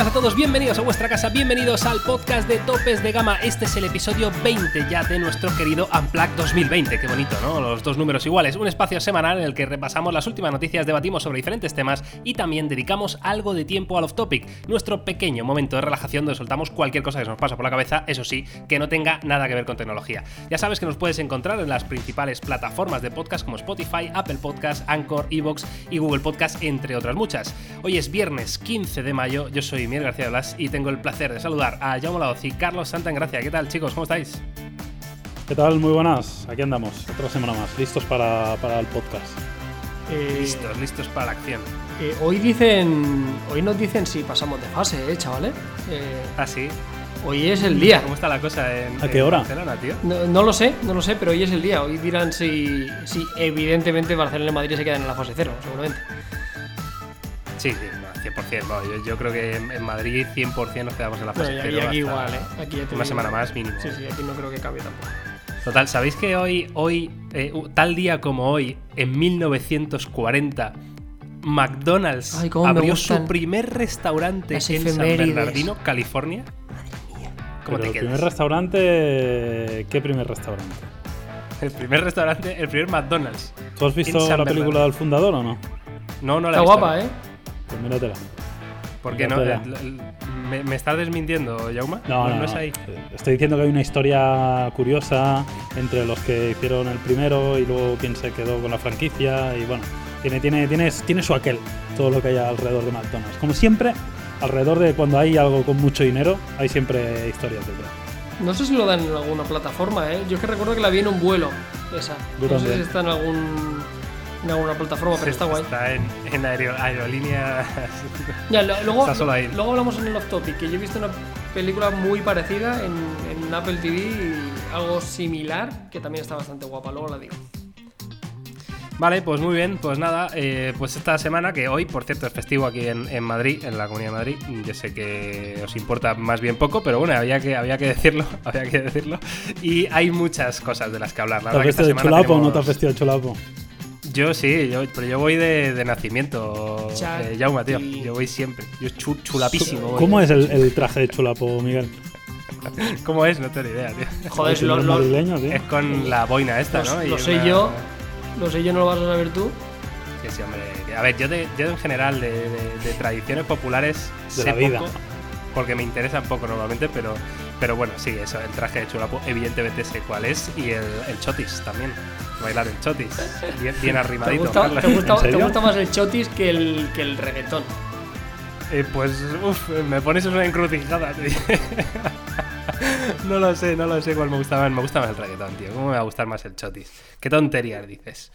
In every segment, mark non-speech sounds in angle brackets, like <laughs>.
buenas a todos, bienvenidos a vuestra casa, bienvenidos al podcast de Topes de Gama. Este es el episodio 20 ya de nuestro querido Unplugged 2020. Qué bonito, ¿no? Los dos números iguales. Un espacio semanal en el que repasamos las últimas noticias, debatimos sobre diferentes temas y también dedicamos algo de tiempo al off-topic, nuestro pequeño momento de relajación donde soltamos cualquier cosa que se nos pasa por la cabeza, eso sí, que no tenga nada que ver con tecnología. Ya sabes que nos puedes encontrar en las principales plataformas de podcast como Spotify, Apple Podcast, Anchor, Evox y Google Podcast, entre otras muchas. Hoy es viernes 15 de mayo, yo soy Miguel García Blas y tengo el placer de saludar a Jaume Laoz y Carlos Santangracia. ¿Qué tal, chicos? ¿Cómo estáis? ¿Qué tal? Muy buenas. Aquí andamos, otra semana más, listos para, el podcast. Eh, listos, listos para la acción. Eh, hoy dicen, hoy nos dicen si pasamos de fase, ¿eh, chavales? Eh, ah, sí. Hoy es el día. ¿Cómo está la cosa en, ¿A qué hora? Barcelona, tío? No, lo sé, no lo sé, pero hoy es el día. Hoy dirán si, si evidentemente Barcelona y Madrid se quedan en la fase cero, seguramente. Sí, sí, 100%. yo, creo que en Madrid 100% nos quedamos en la fase cero. Y aquí igual, ¿eh? Aquí una semana más mínimo. Sí, sí, aquí no creo que cambie tampoco. Total, ¿sabéis que hoy, hoy eh, tal día como hoy, en 1940, McDonald's abrió su primer restaurante en San Bernardino, California? ¿Cómo te quedas? ¿El primer restaurante? ¿Qué primer restaurante? El primer restaurante, el primer McDonald's. ¿Tú has visto la película del fundador o no? No, no la he visto. guapa, ¿eh? Míratela. ¿Por qué no? ¿Me, estás desmintiendo, Jauma? No, no, no, es ahí. Estoy diciendo que hay una historia curiosa entre los que hicieron el primero y luego quién se quedó con la franquicia. Y bueno, tiene, tiene, tiene, tiene su aquel todo lo que hay alrededor de McDonald's. Como siempre, alrededor de cuando hay algo con mucho dinero, hay siempre historias detrás. No sé si lo dan en alguna plataforma, ¿eh? Yo es que recuerdo que la vi en un vuelo, esa. no sé si está en algún en alguna plataforma, pero está guay. Está en, en aerolínea. <laughs> Ya, luego, luego hablamos en el off topic, que yo he visto una película muy parecida en, en Apple TV, algo similar, que también está bastante guapa, luego la digo. Vale, pues muy bien, pues nada, eh, pues esta semana, que hoy, por cierto, es festivo aquí en, Madrid, en la Comunidad de Madrid, yo sé que os importa más bien poco, pero bueno, había que, había que decirlo, <laughs> había que decirlo, y hay muchas cosas de las que hablar. La ¿Te has vestido de chulapo o no te has vestido de chulapo? Yo sí, yo, pero yo voy de, nacimiento, eh, Jauma, tío. Yo voy siempre. Yo chulapísimo. ¿Cómo es el, traje de chulapo, Miguel? <laughs> ¿Cómo es? No tengo ni idea, tío. Joder, lo, lo, es con la boina esta, ¿no? Lo sé yo. Lo sé yo, ¿no lo vas a saber tú? Que sí, hombre. A ver, yo, yo en general de, tradiciones populares de la vida. porque me interesan poco normalmente, pero, pero bueno, sí, eso, el traje de chulapo, evidentemente sé cuál es, y el, el chotis también bailar el chotis. Bien, arrimadito. ¿Te gusta, más el chotis que el, que el reggaetón? Eh, pues, uff, me pones una encrucijada, <laughs> no lo sé, no lo sé cuál me gusta más. Me gusta más el reggaetón, tío. ¿Cómo me va a gustar más el chotis? ¿Qué tonterías dices?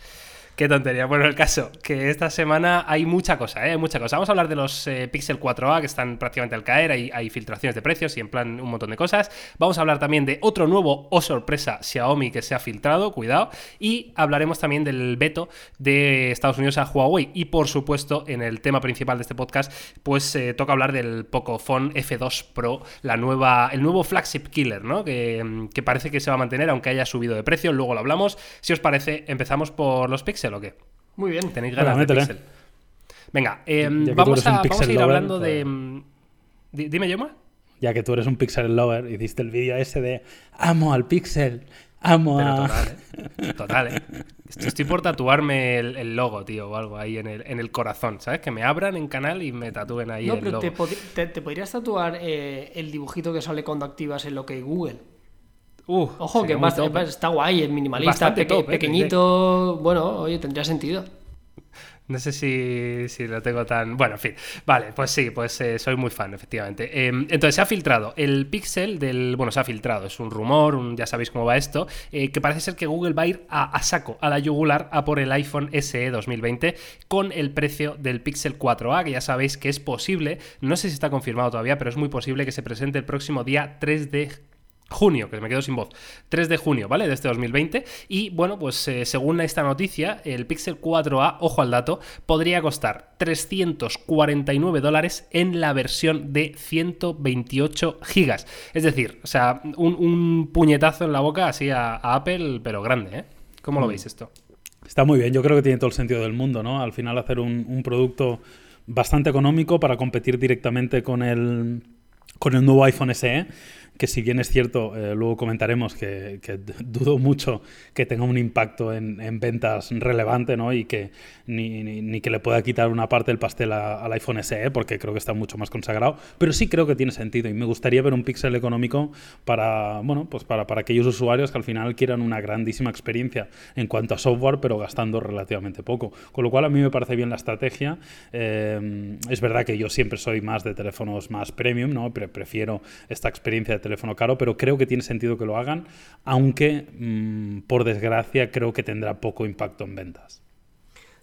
Qué tontería. Bueno, el caso, que esta semana hay mucha cosa, ¿eh? Mucha cosa. Vamos a hablar de los eh, Pixel 4a que están prácticamente al caer, hay, filtraciones de precios y en plan un montón de cosas. Vamos a hablar también de otro nuevo, o sorpresa, Xiaomi que se ha filtrado, cuidado. Y hablaremos también del veto de Estados Unidos a Huawei. Y por supuesto, en el tema principal de este podcast, pues eh, toca hablar del Pocophone F2 Pro, la nueva, el nuevo flagship killer, ¿no? Que parece que se va a mantener aunque haya subido de precio. Luego lo hablamos. Si os parece, empezamos por los Pixel o qué? Muy bien. Tenéis ganas de Pixel. Venga, em, vamos, a, ir hablando de. Mm, dime, Yoma. Ya que tú eres un Pixel lover, hiciste el vídeo ese de amo al Pixel, amo a. Total, <laughs> ¿eh? Total, ¿eh? Estoy por tatuarme el, logo, tío, o algo ahí en el, en el, corazón, ¿sabes? Que me abran en canal y me tatúen ahí no, el logo. No, pero te, podrías tatuar eh, el dibujito que sale cuando activas el OK Google. Ojo, que más, está guay, es minimalista, ¿eh? pequeñito. Bueno, oye, tendría sentido. <laughs> No sé si, lo tengo tan. Bueno, en fin. Vale, pues sí, pues eh, soy muy fan, efectivamente. Em, entonces, se ha filtrado el Pixel del. Bueno, se ha filtrado, es un rumor, ya sabéis cómo va esto. Eh, que parece ser que Google va a ir a, saco, a la yugular, a por el iPhone SE 2020 con el precio del Pixel 4A, que ya sabéis que es posible. No sé si está confirmado todavía, pero es muy posible que se presente el próximo día 3 de junio, que me quedo sin voz, 3 de junio, ¿vale? De este 2020. Y bueno, pues eh, según esta noticia, el Pixel 4A, ojo al dato, podría costar 349 dólares en la versión de 128 gigas. Es decir, o sea, un, puñetazo en la boca así a, Apple, pero grande, ¿eh? ¿Cómo lo mm. veis esto? Está muy bien, yo creo que tiene todo el sentido del mundo, ¿no? Al final hacer un, un producto bastante económico para competir directamente con el, con el nuevo iPhone SE que si bien es cierto, eh, luego comentaremos que, dudo mucho que tenga un impacto en, ventas relevante, ¿no? Y que ni, que le pueda quitar una parte del pastel al iPhone SE, porque creo que está mucho más consagrado, pero sí creo que tiene sentido y me gustaría ver un pixel económico para, bueno, pues para, para aquellos usuarios que al final quieran una grandísima experiencia en cuanto a software, pero gastando relativamente poco. Con lo cual a mí me parece bien la estrategia. Eh, es verdad que yo siempre soy más de teléfonos más premium, ¿no? Pero prefiero esta experiencia de teléfono caro, pero creo que tiene sentido que lo hagan, aunque mm, por desgracia creo que tendrá poco impacto en ventas.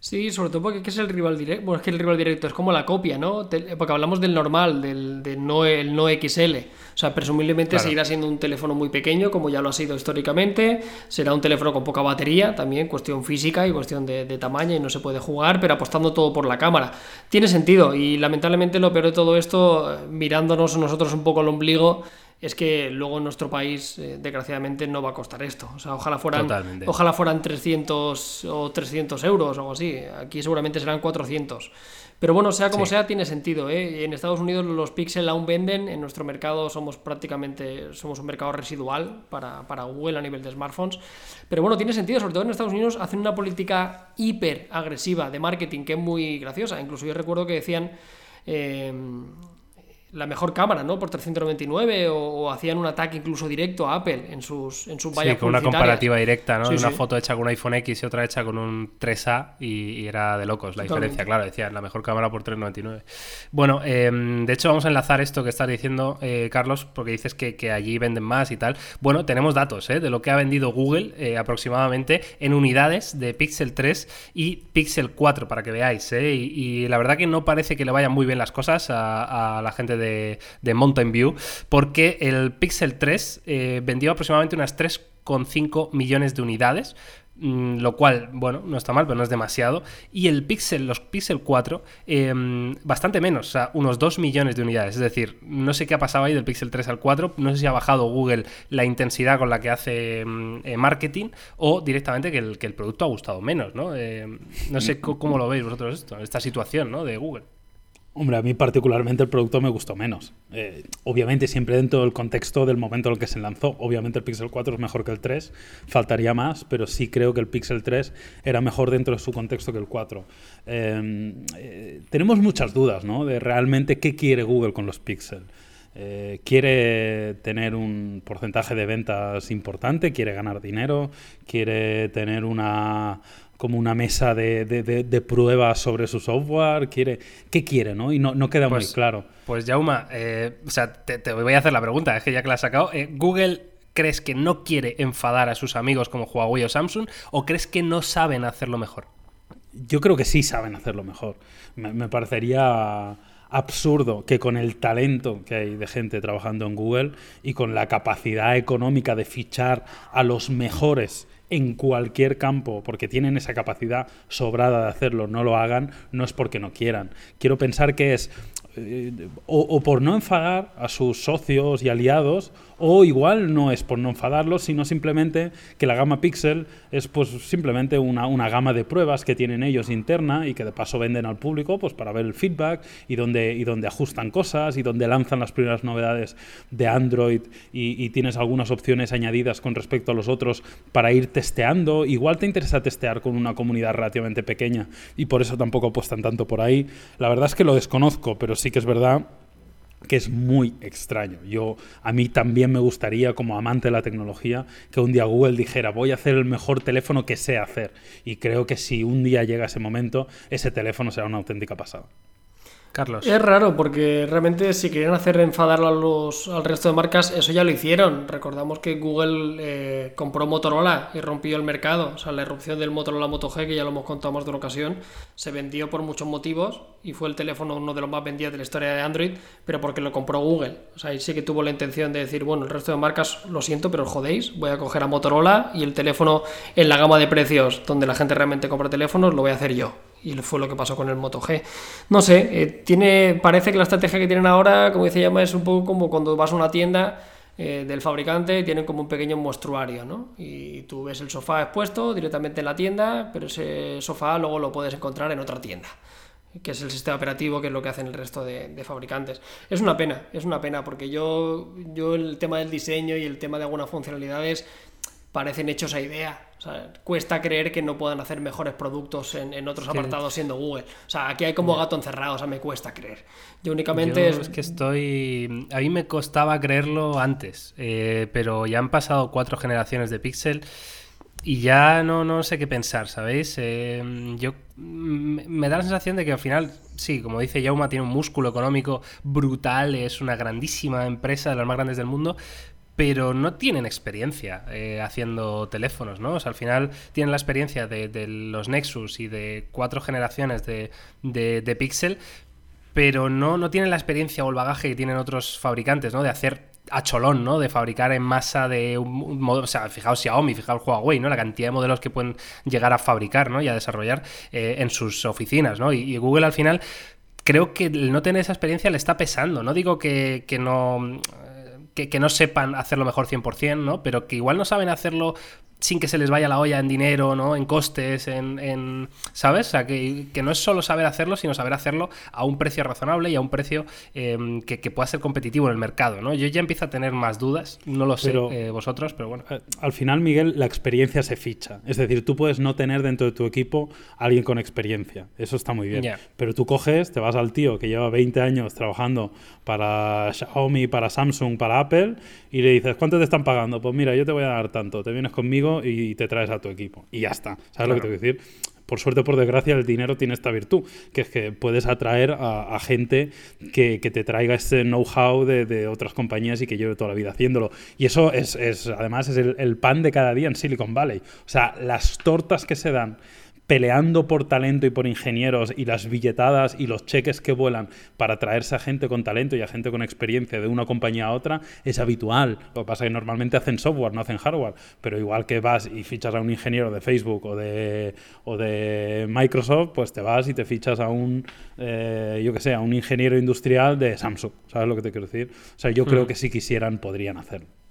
Sí, sobre todo porque es el rival directo. Bueno, es que el rival directo es como la copia, ¿no? Porque hablamos del normal, del, no, el no XL. O sea, presumiblemente seguirá siendo un teléfono muy pequeño, como ya lo ha sido históricamente. Será un teléfono con poca batería, también, cuestión física y cuestión de, de tamaño, y no se puede jugar, pero apostando todo por la cámara. Tiene sentido, y lamentablemente lo peor de todo esto, mirándonos nosotros un poco el ombligo, es que luego en nuestro país, eh, desgraciadamente, no va a costar esto. O sea, ojalá fueran, ojalá fueran 300 o 300 euros o algo así. Aquí seguramente serán 400. Pero bueno, sea como sea, tiene sentido. ¿eh? En Estados Unidos los Pixel aún venden. En nuestro mercado somos prácticamente somos un mercado residual para, para Google a nivel de smartphones. Pero bueno, tiene sentido. Sobre todo en Estados Unidos hacen una política hiper agresiva de marketing que es muy graciosa. Incluso yo recuerdo que decían... Eh, la mejor cámara, ¿no? Por 399 o, hacían un ataque incluso directo a Apple en sus en sus Sí, con una comparativa directa, ¿no? una foto hecha con un iPhone X y otra hecha con un 3A y, era de locos la diferencia, claro, decían la mejor cámara por 399. Bueno, em, de hecho vamos a enlazar esto que estás diciendo, eh, Carlos, porque dices que, allí venden más y tal. Bueno, tenemos datos ¿eh? de lo que ha vendido Google eh, aproximadamente en unidades de Pixel 3 y Pixel 4, para que veáis, ¿eh? Y, la verdad que no parece que le vayan muy bien las cosas a, a la gente de de, Mountain View, porque el Pixel 3 eh, vendió aproximadamente unas 3,5 millones de unidades, mm, lo cual, bueno, no está mal, pero no es demasiado. Y el Pixel, los Pixel 4, em, bastante menos, o sea, unos 2 millones de unidades. Es decir, no sé qué ha pasado ahí del Pixel 3 al 4, no sé si ha bajado Google la intensidad con la que hace em, eh, marketing o directamente que el, que el, producto ha gustado menos, ¿no? Em, no sé cómo lo veis vosotros esto, esta situación, ¿no? De Google. Hombre, a mí particularmente el producto me gustó menos. Eh, obviamente siempre dentro del contexto del momento en el que se lanzó. Obviamente el Pixel 4 es mejor que el 3, faltaría más, pero sí creo que el Pixel 3 era mejor dentro de su contexto que el 4. Eh, eh, tenemos muchas dudas, ¿no? De realmente qué quiere Google con los Pixel. quiere tener un porcentaje de ventas importante, quiere ganar dinero, quiere tener una como una mesa de, de, pruebas sobre su software? ¿Quiere, ¿Qué quiere? ¿no? Y no, no queda muy pues, claro. Pues Jauma, eh, o sea, te, voy a hacer la pregunta, es que ya que la has sacado, eh, ¿Google crees que no quiere enfadar a sus amigos como Huawei o Samsung o crees que no saben hacerlo mejor? Yo creo que sí saben hacerlo mejor. me parecería absurdo que con el talento que hay de gente trabajando en Google y con la capacidad económica de fichar a los mejores en cualquier campo, porque tienen esa capacidad sobrada de hacerlo, no lo hagan, no es porque no quieran. Quiero pensar que es eh, o, por no enfadar a sus socios y aliados, o igual no es por no enfadarlos, sino simplemente que la gama Pixel es pues simplemente una, una, gama de pruebas que tienen ellos interna y que de paso venden al público pues para ver el feedback y donde, y donde ajustan cosas y donde lanzan las primeras novedades de Android y, y tienes algunas opciones añadidas con respecto a los otros para ir testeando. Igual te interesa testear con una comunidad relativamente pequeña y por eso tampoco apuestan tanto por ahí. La verdad es que lo desconozco, pero sí que es verdad que es muy extraño. Yo a mí también me gustaría como amante de la tecnología que un día Google dijera, "Voy a hacer el mejor teléfono que sé hacer." Y creo que si un día llega ese momento, ese teléfono será una auténtica pasada. Carlos. Es raro porque realmente si querían hacer enfadar a los, al resto de marcas, eso ya lo hicieron. Recordamos que Google eh, compró Motorola y rompió el mercado. O sea, la erupción del Motorola Moto G, que ya lo hemos contado más de una ocasión, se vendió por muchos motivos y fue el teléfono uno de los más vendidos de la historia de Android, pero porque lo compró Google. O sea, ahí sí que tuvo la intención de decir, bueno, el resto de marcas, lo siento, pero os jodéis, voy a coger a Motorola y el teléfono en la gama de precios donde la gente realmente compra teléfonos, lo voy a hacer yo y fue lo que pasó con el Moto G. No sé, eh, tiene, parece que la estrategia que tienen ahora, como dice Yama, es un poco como cuando vas a una tienda eh, del fabricante y tienen como un pequeño monstruario, ¿no? Y tú ves el sofá expuesto directamente en la tienda, pero ese sofá luego lo puedes encontrar en otra tienda. que es el sistema operativo, que es lo que hacen el resto de, fabricantes. Es una pena, es una pena, porque yo, yo el tema del diseño y el tema de algunas funcionalidades parecen hechos a idea. O sea, cuesta creer que no puedan hacer mejores productos en, otros apartados siendo Google. O sea, aquí hay como gato encerrado, o sea, me cuesta creer. Yo únicamente... es... que estoy... A mí me costaba creerlo antes, eh, pero ya han pasado cuatro generaciones de Pixel y ya no, no sé qué pensar, ¿sabéis? Eh, yo me da la sensación de que al final, sí, como dice Yauma, tiene un músculo económico brutal, es una grandísima empresa de las más grandes del mundo, pero no tienen experiencia eh, haciendo teléfonos, ¿no? O sea, al final tienen la experiencia de, los Nexus y de cuatro generaciones de, de, Pixel, pero no, no tienen la experiencia o el bagaje que tienen otros fabricantes, ¿no? De hacer a cholón, ¿no? De fabricar en masa de un, modo, o sea, fijaos Xiaomi, fijaos Huawei, ¿no? La cantidad de modelos que pueden llegar a fabricar, ¿no? Y a desarrollar eh, en sus oficinas, ¿no? y, Google al final creo que el no tener esa experiencia le está pesando. No digo que, que no que, no sepan hacerlo mejor 100%, ¿no? Pero que igual no saben hacerlo sin que se les vaya la olla en dinero, ¿no? En costes, en, ¿sabes? O sea, que, no es solo saber hacerlo, sino saber hacerlo a un precio razonable y a un precio em, que, pueda ser competitivo en el mercado, ¿no? Yo ya empiezo a tener más dudas, no lo sé eh, vosotros, pero bueno. Al final, Miguel, la experiencia se ficha. Es decir, tú puedes no tener dentro de tu equipo a alguien con experiencia. Eso está muy bien. Pero tú coges, te vas al tío que lleva 20 años trabajando para Xiaomi, para Samsung, para Apple, y le dices, ¿cuánto te están pagando? Pues mira, yo te voy a dar tanto, te vienes conmigo y te traes a tu equipo. Y ya está. ¿Sabes lo que te voy a decir? Por suerte o por desgracia, el dinero tiene esta virtud, que es que puedes atraer a, gente que, te traiga ese know-how de, otras compañías y que lleve toda la vida haciéndolo. Y eso es, además, es el pan de cada día en Silicon Valley. O sea, las tortas que se dan peleando por talento y por ingenieros y las billetadas y los cheques que vuelan para traerse a gente con talento y a gente con experiencia de una compañía a otra es habitual. Lo que pasa es que normalmente hacen software, no hacen hardware, pero igual que vas y fichas a un ingeniero de Facebook o de, o de Microsoft, pues te vas y te fichas a un, eh, yo que sé, a un ingeniero industrial de Samsung. ¿Sabes lo que te quiero decir? O sea, yo creo hmm. que si quisieran podrían hacerlo.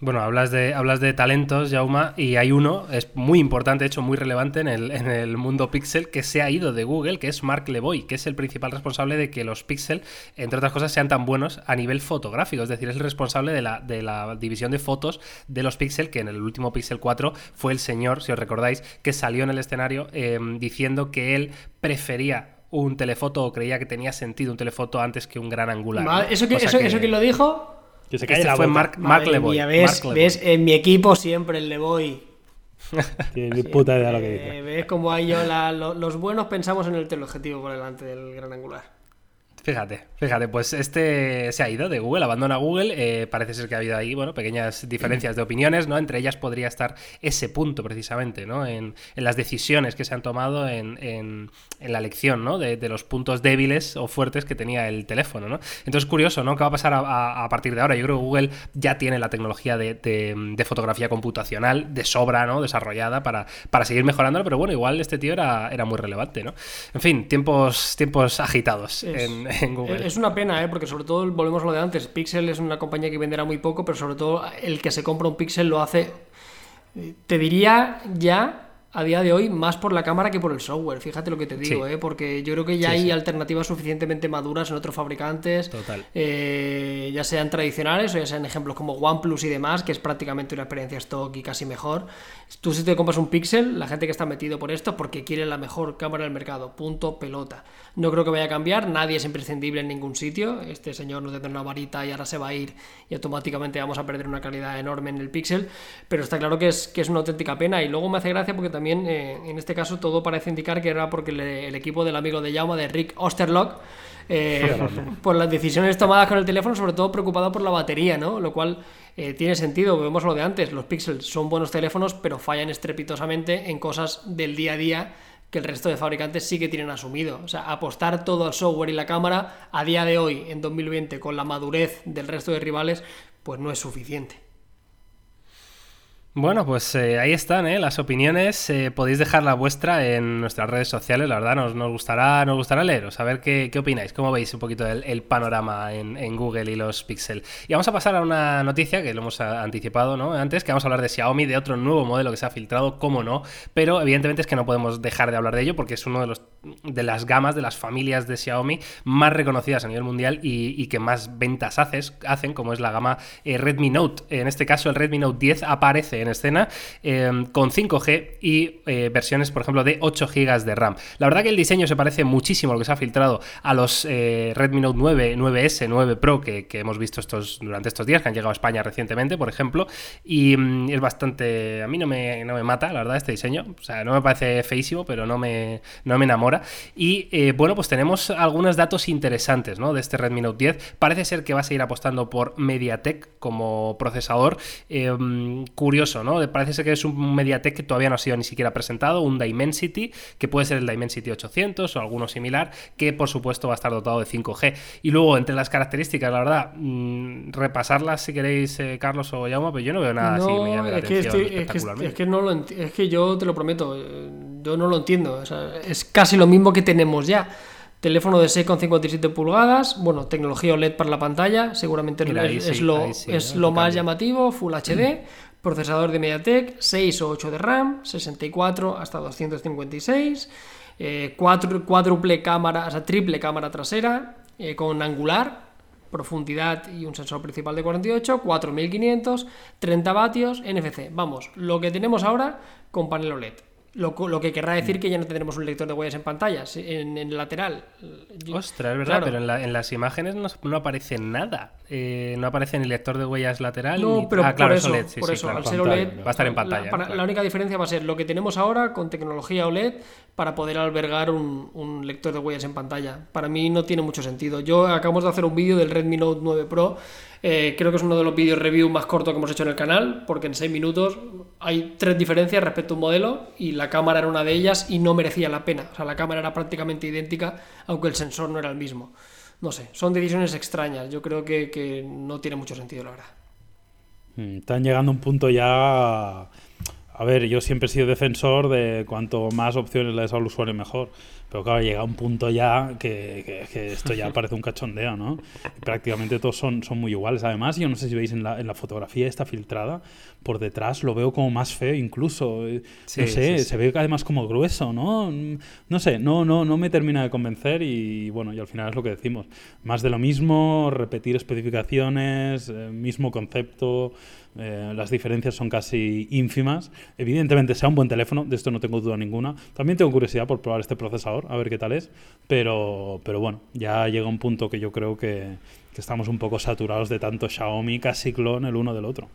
Bueno, hablas de, hablas de talentos, Jauma, y hay uno, es muy importante, de hecho muy relevante en el, en el mundo Pixel, que se ha ido de Google, que es Mark Leboy, que es el principal responsable de que los Pixel, entre otras cosas, sean tan buenos a nivel fotográfico. Es decir, es el responsable de la, de la división de fotos de los Pixel, que en el último Pixel 4 fue el señor, si os recordáis, que salió en el escenario em, diciendo que él prefería un telefoto o creía que tenía sentido un telefoto antes que un gran angular. ¿Eso, que, eso, ¿Eso quién lo dijo? Que se cae este fue Mark, Mark Leboy. ¿ves, en mi equipo siempre el Leboy. <laughs> Qué <laughs> puta idea lo que dice. ¿Ves como ahí yo, los buenos pensamos en el teleobjetivo por delante del gran angular? Fíjate, fíjate, pues este se ha ido de Google, abandona Google. Eh, parece ser que ha habido ahí, bueno, pequeñas diferencias de opiniones, ¿no? Entre ellas podría estar ese punto precisamente, ¿no? En, las decisiones que se han tomado en, la elección, ¿no? De, los puntos débiles o fuertes que tenía el teléfono, ¿no? Entonces, curioso, ¿no? ¿Qué va a pasar a, partir de ahora? Yo creo que Google ya tiene la tecnología de, fotografía computacional de sobra, ¿no? Desarrollada para, para seguir mejorándolo, pero bueno, igual este tío era, era muy relevante, ¿no? En fin, tiempos, tiempos agitados en es una pena, ¿eh? porque sobre todo, volvemos a lo de antes, Pixel es una compañía que venderá muy poco, pero sobre todo el que se compra un Pixel lo hace, te diría ya a día de hoy más por la cámara que por el software. Fíjate lo que te digo, ¿eh? porque yo creo que ya hay alternativas suficientemente maduras en otros fabricantes, eh, ya sean tradicionales o ya sean ejemplos como OnePlus y demás, que es prácticamente una experiencia stock y casi mejor. Tú si te compras un Pixel, la gente que está metido por esto, porque quiere la mejor cámara del mercado, punto pelota. No creo que vaya a cambiar, nadie es imprescindible en ningún sitio. Este señor nos tendrá una varita y ahora se va a ir y automáticamente vamos a perder una calidad enorme en el Pixel, pero está claro que es, que es una auténtica pena y luego me hace gracia porque también eh, en este caso todo parece indicar que era porque el equipo del amigo de Jaume, de Rick Osterlock, eh, por las decisiones tomadas con el teléfono, sobre todo preocupado por la batería, ¿no? Lo cual eh, tiene sentido, vemos lo de antes, los Pixels son buenos teléfonos, pero fallan estrepitosamente en cosas del día a día que el resto de fabricantes sí que tienen asumido. O sea, apostar todo al software y la cámara a día de hoy, en 2020, con la madurez del resto de rivales, pues no es suficiente. Bueno, pues eh, ahí están ¿eh? las opiniones. Eh, podéis dejar la vuestra en nuestras redes sociales. La verdad, nos, nos gustará nos gustará leeros, a ver qué, qué opináis, cómo veis un poquito el, panorama en, Google y los Pixel. Y vamos a pasar a una noticia que lo hemos anticipado ¿no? antes, que vamos a hablar de Xiaomi, de otro nuevo modelo que se ha filtrado, cómo no. Pero evidentemente es que no podemos dejar de hablar de ello porque es uno de, los, de las gamas, de las familias de Xiaomi más reconocidas a nivel mundial y, que más ventas haces, hacen, como es la gama Redmi Note. En este caso, el Redmi Note 10 aparece en escena em, con 5G y eh, versiones, por ejemplo, de 8 GB de RAM. La verdad que el diseño se parece muchísimo a lo que se ha filtrado a los eh, Redmi Note 9, 9S, 9 Pro que, hemos visto estos, durante estos días, que han llegado a España recientemente, por ejemplo, y mm, es bastante... A mí no me, no me mata, la verdad, este diseño. O sea, no me parece feísimo, pero no me, no me enamora. Y eh, bueno, pues tenemos algunos datos interesantes ¿no? de este Redmi Note 10. Parece ser que va a seguir apostando por MediaTek como procesador. Em, curioso ¿no? Parece ser que es un Mediatek que todavía no ha sido ni siquiera presentado, un Dimensity, que puede ser el Dimensity 800 o alguno similar, que por supuesto va a estar dotado de 5G. Y luego, entre las características, la verdad, mm, repasarlas si queréis, eh, Carlos o Jaume, pero yo no veo nada así me llame la atención es, que, no lo es que yo te lo prometo, eh, yo no lo entiendo. es casi lo mismo que tenemos ya. Teléfono de 6,57 pulgadas, bueno, tecnología OLED para la pantalla, seguramente es, lo, es lo más llamativo, Full HD, <clears throat> procesador de MediaTek, 6 o 8 de RAM, 64 hasta 256, eh, cuádruple cámara, o sea, triple cámara trasera eh, con angular, profundidad y un sensor principal de 48, 4500, 30 vatios, NFC. Vamos, lo que tenemos ahora con panel OLED. Lo, que querrá decir mm. que ya no tendremos un lector de huellas en pantalla, en, el lateral. Ostras, es verdad, pero en, las imágenes no, aparece nada. Eh, no aparece ni lector de huellas lateral. No, pero ah, por eso, por eso al ser OLED, va a estar en pantalla. La, única diferencia va a ser lo que tenemos ahora con tecnología OLED para poder albergar un, lector de huellas en pantalla. Para mí no tiene mucho sentido. Yo acabamos de hacer un vídeo del Redmi Note 9 Pro eh, creo que es uno de los vídeos review más cortos que hemos hecho en el canal, porque en 6 minutos hay tres diferencias respecto a un modelo y la cámara era una de ellas y no merecía la pena. O sea, la cámara era prácticamente idéntica, aunque el sensor no era el mismo. No sé, son decisiones extrañas. Yo creo que, no tiene mucho sentido, la verdad. Mm, están llegando a un punto ya... A ver, yo siempre he sido defensor de cuanto más opciones le des al usuario mejor. Pero claro, llega un punto ya que, esto ya <laughs> parece un cachondeo, ¿no? prácticamente todos son, son muy iguales. Además, yo no sé si veis en la, en la fotografía esta filtrada, por detrás lo veo como más feo incluso. no sé, se ve además como grueso, ¿no? No sé, no, no, no me termina de convencer y bueno, y al final es lo que decimos. Más de lo mismo, repetir especificaciones, eh, mismo concepto. Eh, las diferencias son casi ínfimas. Evidentemente sea un buen teléfono, de esto no tengo duda ninguna. También tengo curiosidad por probar este procesador, a ver qué tal es. Pero, pero bueno, ya llega un punto que yo creo que, que estamos un poco saturados de tanto Xiaomi casi clon el uno del otro.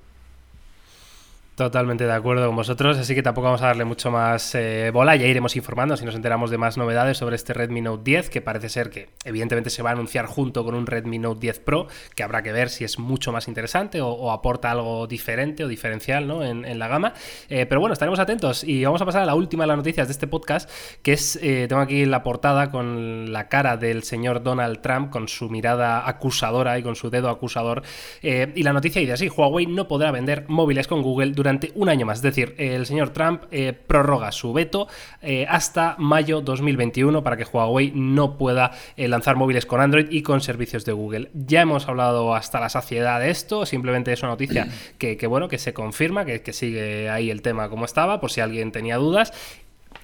Totalmente de acuerdo con vosotros, así que tampoco vamos a darle mucho más eh, bola, ya iremos informando si nos enteramos de más novedades sobre este Redmi Note 10, que parece ser que evidentemente se va a anunciar junto con un Redmi Note 10 Pro, que habrá que ver si es mucho más interesante o, aporta algo diferente o diferencial ¿no? en, la gama. Eh, pero bueno, estaremos atentos y vamos a pasar a la última de las noticias de este podcast, que es, eh, tengo aquí la portada con la cara del señor Donald Trump, con su mirada acusadora y con su dedo acusador, y la noticia dice así, Huawei no podrá vender móviles con Google durante un año más. Es decir, el señor Trump eh, prorroga su veto eh, hasta mayo 2021 para que Huawei no pueda eh, lanzar móviles con Android y con servicios de Google. Ya hemos hablado hasta la saciedad de esto, simplemente es una noticia <clears throat> que, bueno, que se confirma, que, que sigue ahí el tema como estaba, por si alguien tenía dudas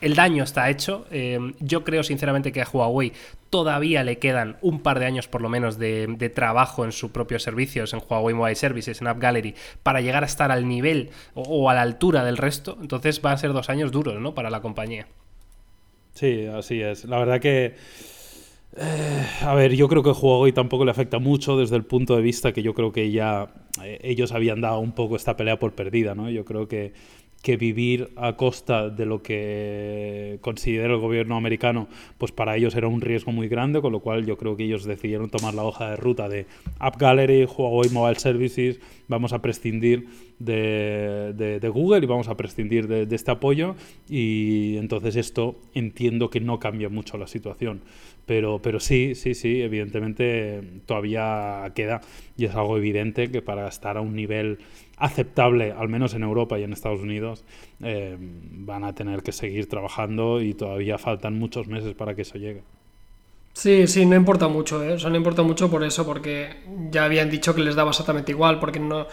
el daño está hecho. yo creo sinceramente que a Huawei todavía le quedan un par de años por lo menos de, trabajo en sus propios servicios, en Huawei Mobile Services, en App Gallery, para llegar a estar al nivel o, a la altura del resto. Entonces van a ser dos años duros, ¿no? Para la compañía. Sí, así es. La verdad que... Eh, a ver, yo creo que Huawei tampoco le afecta mucho desde el punto de vista que yo creo que ya eh, ellos habían dado un poco esta pelea por perdida, ¿no? Yo creo que que vivir a costa de lo que considera el gobierno americano, pues para ellos era un riesgo muy grande, con lo cual yo creo que ellos decidieron tomar la hoja de ruta de App Gallery, Huawei Mobile Services, vamos a prescindir de, Google y vamos a prescindir de, este apoyo y entonces esto entiendo que no cambia mucho la situación. Pero, pero sí, sí, sí, evidentemente todavía queda y es algo evidente que para estar a un nivel aceptable, al menos en Europa y en Estados Unidos, eh, van a tener que seguir trabajando y todavía faltan muchos meses para que eso llegue. Sí, sí, no importa mucho, ¿eh? No importa mucho por eso, porque ya habían dicho que les daba exactamente igual, porque no...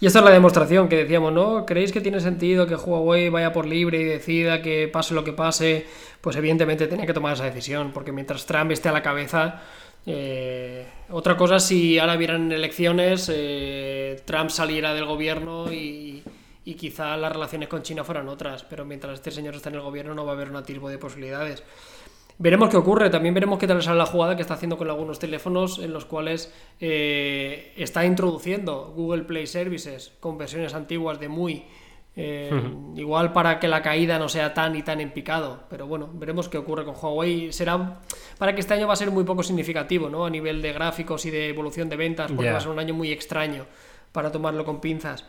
Y esta es la demostración que decíamos, ¿no? ¿Creéis que tiene sentido que Huawei vaya por libre y decida que pase lo que pase? Pues evidentemente tenía que tomar esa decisión, porque mientras Trump esté a la cabeza... Eh, otra cosa si ahora hubieran elecciones, eh, Trump saliera del gobierno y, y quizá las relaciones con China fueran otras, pero mientras este señor esté en el gobierno no va a haber un atisbo de posibilidades. Veremos qué ocurre, también veremos qué tal sale la jugada que está haciendo con algunos teléfonos en los cuales eh, está introduciendo Google Play Services con versiones antiguas de muy eh, igual para que la caída no sea tan y tan en picado, pero bueno, veremos qué ocurre con Huawei. Será para que este año va a ser muy poco significativo, ¿no? A nivel de gráficos y de evolución de ventas, porque va a ser un año muy extraño para tomarlo con pinzas.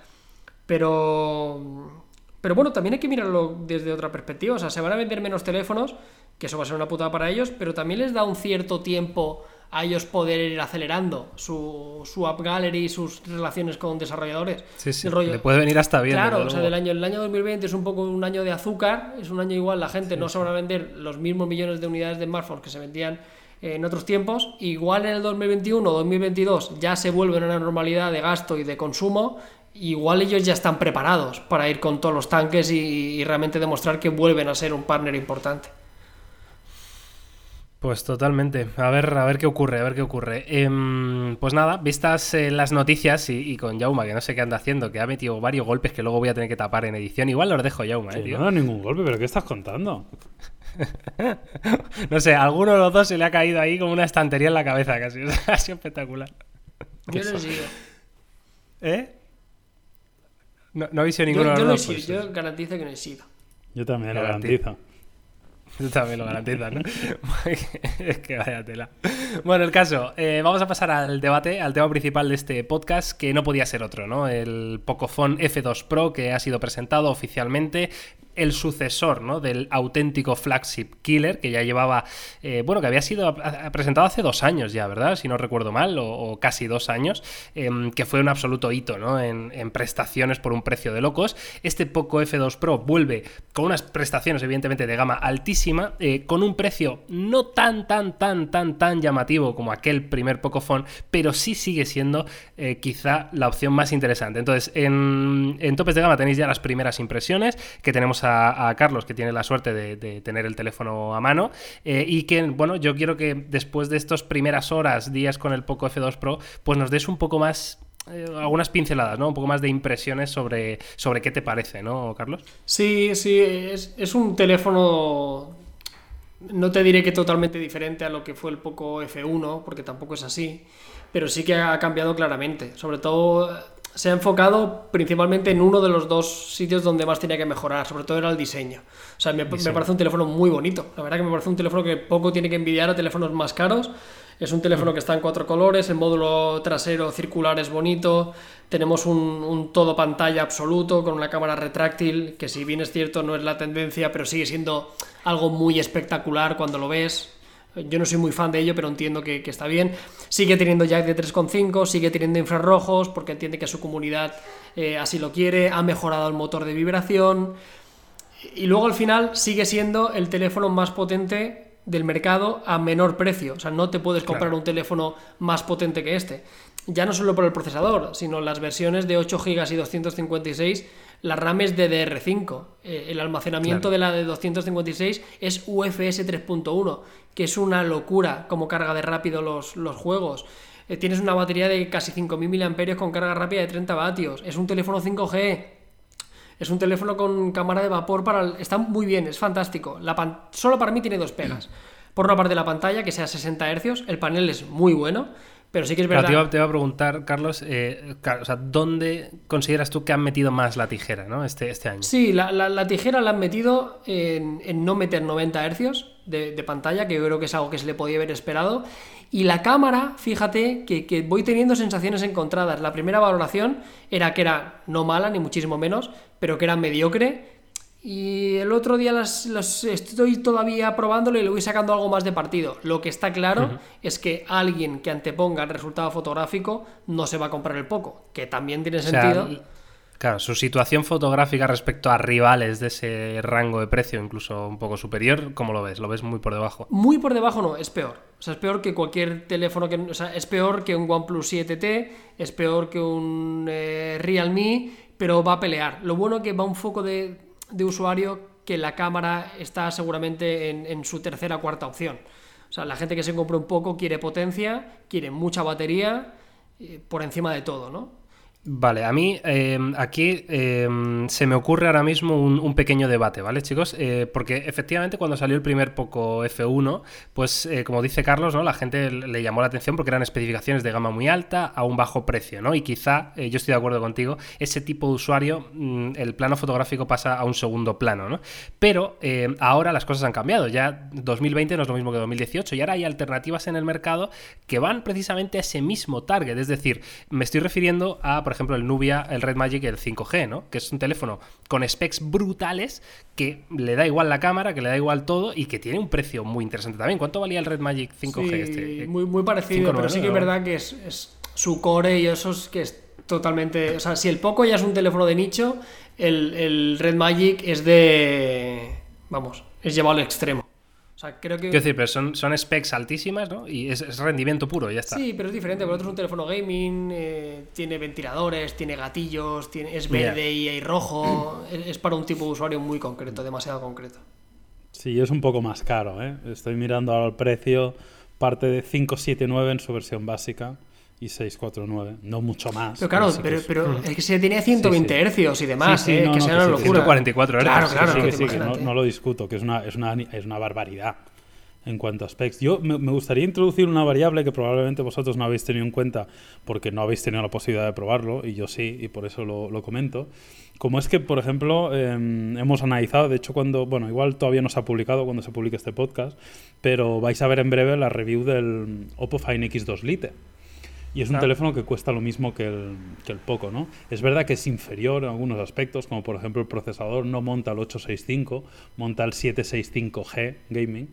Pero pero bueno, también hay que mirarlo desde otra perspectiva. O sea, se van a vender menos teléfonos, que eso va a ser una putada para ellos, pero también les da un cierto tiempo a ellos poder ir acelerando su, su App Gallery y sus relaciones con desarrolladores. Sí, sí, le puede venir hasta bien. Claro, o sea, del año, el año 2020 es un poco un año de azúcar, es un año igual, la gente no se van a vender los mismos millones de unidades de smartphones que se vendían en otros tiempos. Igual en el 2021 o 2022 ya se vuelve una normalidad de gasto y de consumo igual ellos ya están preparados para ir con todos los tanques y, realmente demostrar que vuelven a ser un partner importante. Pues totalmente. A ver, a ver qué ocurre, a ver qué ocurre. Em, pues nada, vistas eh, las noticias y, con Yauma, que no sé qué anda haciendo, que ha metido varios golpes que luego voy a tener que tapar en edición. Igual los dejo, Yauma, eh, tío. No, ningún golpe, pero ¿qué estás contando? <laughs> no sé, alguno de los dos se le ha caído ahí como una estantería en la cabeza, casi. <laughs> ha sido espectacular. Yo no he sido. ¿Eh? No, no visto ninguno yo, de los dos. Yo garantizo que no he sido. Yo también lo garantizo. <laughs> Tú también lo garantizas, ¿no? <laughs> es que vaya tela. Bueno, el caso, eh, vamos a pasar al debate, al tema principal de este podcast, que no podía ser otro, ¿no? El Pocophone F2 Pro que ha sido presentado oficialmente el sucesor ¿no? del auténtico flagship killer que ya llevaba, eh, bueno, que había sido presentado hace dos años ya, ¿verdad? Si no recuerdo mal, o, casi dos años, em, que fue un absoluto hito ¿no? En, prestaciones por un precio de locos. Este Poco F2 Pro vuelve con unas prestaciones evidentemente de gama altísima, eh, con un precio no tan, tan, tan, tan, tan llamativo como aquel primer Pocophone, pero sí sigue siendo eh, quizá la opción más interesante. Entonces, en, en topes de gama tenéis ya las primeras impresiones que tenemos a, Carlos, que tiene la suerte de, tener el teléfono a mano, eh, y que, bueno, yo quiero que después de estas primeras horas, días con el Poco F2 Pro, pues nos des un poco más eh, algunas pinceladas, ¿no? Un poco más de impresiones sobre, sobre qué te parece, ¿no, Carlos? Sí, sí, es, es, un teléfono, no te diré que totalmente diferente a lo que fue el Poco F1, porque tampoco es así, pero sí que ha cambiado claramente. Sobre todo se ha enfocado principalmente en uno de los dos sitios donde más tenía que mejorar, sobre todo era el diseño. O sea, me, parece un teléfono muy bonito. La verdad que me parece un teléfono que poco tiene que envidiar a teléfonos más caros. Es un teléfono mm. que está en cuatro colores, el módulo trasero circular es bonito, tenemos un, un, todo pantalla absoluto con una cámara retráctil, que si bien es cierto no es la tendencia, pero sigue siendo algo muy espectacular cuando lo ves. Yo no soy muy fan de ello, pero entiendo que, está bien. Sigue teniendo jack de 3.5, sigue teniendo infrarrojos, porque entiende que su comunidad eh, así lo quiere. Ha mejorado el motor de vibración. Y luego al final sigue siendo el teléfono más potente del mercado a menor precio. O sea, no te puedes comprar un teléfono más potente que este. Ya no solo por el procesador, sino las versiones de 8 GB y 256 la RAM es DDR5. Eh, el almacenamiento de la de 256 es UFS 3.1, que es una locura como carga de rápido los, los juegos. Eh, tienes una batería de casi 5.000 mAh con carga rápida de 30 vatios. Es un teléfono 5G. Es un teléfono con cámara de vapor para... Está muy bien, es fantástico. La Solo para mí tiene dos pegas. Por una parte la pantalla, que sea 60 Hz, el panel es muy bueno, Pero sí que es verdad. Claro, te, iba, a preguntar, Carlos, eh, o sea, ¿dónde consideras tú que han metido más la tijera ¿no? este, este año? Sí, la, la, tijera la han metido en, en no meter 90 hercios de, de, pantalla, que yo creo que es algo que se le podía haber esperado. Y la cámara, fíjate que, que, voy teniendo sensaciones encontradas. La primera valoración era que era no mala, ni muchísimo menos, pero que era mediocre. Y el otro día las, estoy todavía probándolo y le voy sacando algo más de partido. Lo que está claro es que alguien que anteponga el resultado fotográfico no se va a comprar el poco, que también tiene sentido. claro, su situación fotográfica respecto a rivales de ese rango de precio, incluso un poco superior, ¿cómo lo ves? ¿Lo ves muy por debajo? Muy por debajo no, es peor. O sea, es peor que cualquier teléfono que. O sea, es peor que un OnePlus 7T, es peor que un eh, Realme, pero va a pelear. Lo bueno que va un foco de de usuario que la cámara está seguramente en, su tercera o cuarta opción. O sea, la gente que se compra un poco quiere potencia, quiere mucha batería, eh, por encima de todo, ¿no? Vale, a mí em, aquí em, se me ocurre ahora mismo un, pequeño debate, ¿vale, chicos? Eh, porque efectivamente cuando salió el primer Poco F1, pues eh, como dice Carlos, ¿no? La gente le llamó la atención porque eran especificaciones de gama muy alta a un bajo precio, ¿no? Y quizá, eh, yo estoy de acuerdo contigo, ese tipo de usuario, mm, el plano fotográfico pasa a un segundo plano, ¿no? Pero ahora las cosas han cambiado, ya 2020 no es lo mismo que 2018 y ahora hay alternativas en el mercado que van precisamente a ese mismo target, es decir, me estoy refiriendo a, por ejemplo, el Nubia, el Red Magic el 5G, ¿no? Que es un teléfono con specs brutales que le da igual la cámara, que le da igual todo y que tiene un precio muy interesante también. ¿Cuánto valía el Red Magic 5G este? Muy, muy parecido, pero sí que es verdad que es, su core y eso es que es totalmente. O sea, si el Poco ya es un teléfono de nicho, el, el Red Magic es de. Vamos, es llevado al extremo sea, creo que... Quiero decir, pero son, son specs altísimas, ¿no? Y es, rendimiento puro, ya está. Sí, pero es diferente, porque otro es un teléfono gaming, eh, tiene ventiladores, tiene gatillos, tiene, es verde y hay rojo. <clears throat> es, para un tipo de usuario muy concreto, demasiado concreto. Sí, es un poco más caro, ¿eh? Estoy mirando ahora el precio, parte de 579 en su versión básica y 649, no mucho más. Pero claro, pero, pero, es que se tiene 120 hercios y demás, ¿eh? que sea una locura. 144 Claro, claro. no, no, lo discuto, que es una, es una, es una barbaridad en cuanto a specs. Yo me, gustaría introducir una variable que probablemente vosotros no habéis tenido en cuenta porque no habéis tenido la posibilidad de probarlo, y yo sí, y por eso lo, lo comento. Como es que, por ejemplo, em, hemos analizado, de hecho, cuando, bueno, igual todavía no se ha publicado cuando se publique este podcast, pero vais a ver en breve la review del Oppo Find X2 Lite. Y es un teléfono que cuesta lo mismo que el, que el Poco, ¿no? Es verdad que es inferior en algunos aspectos, como por ejemplo el procesador no monta el 865, monta el 765G Gaming,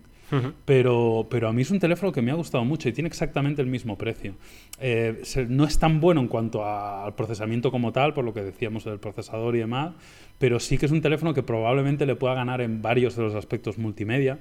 pero, pero a mí es un teléfono que me ha gustado mucho y tiene exactamente el mismo precio. Eh, no es tan bueno en cuanto al procesamiento como tal, por lo que decíamos del procesador y demás, pero sí que es un teléfono que probablemente le pueda ganar en varios de los aspectos multimedia.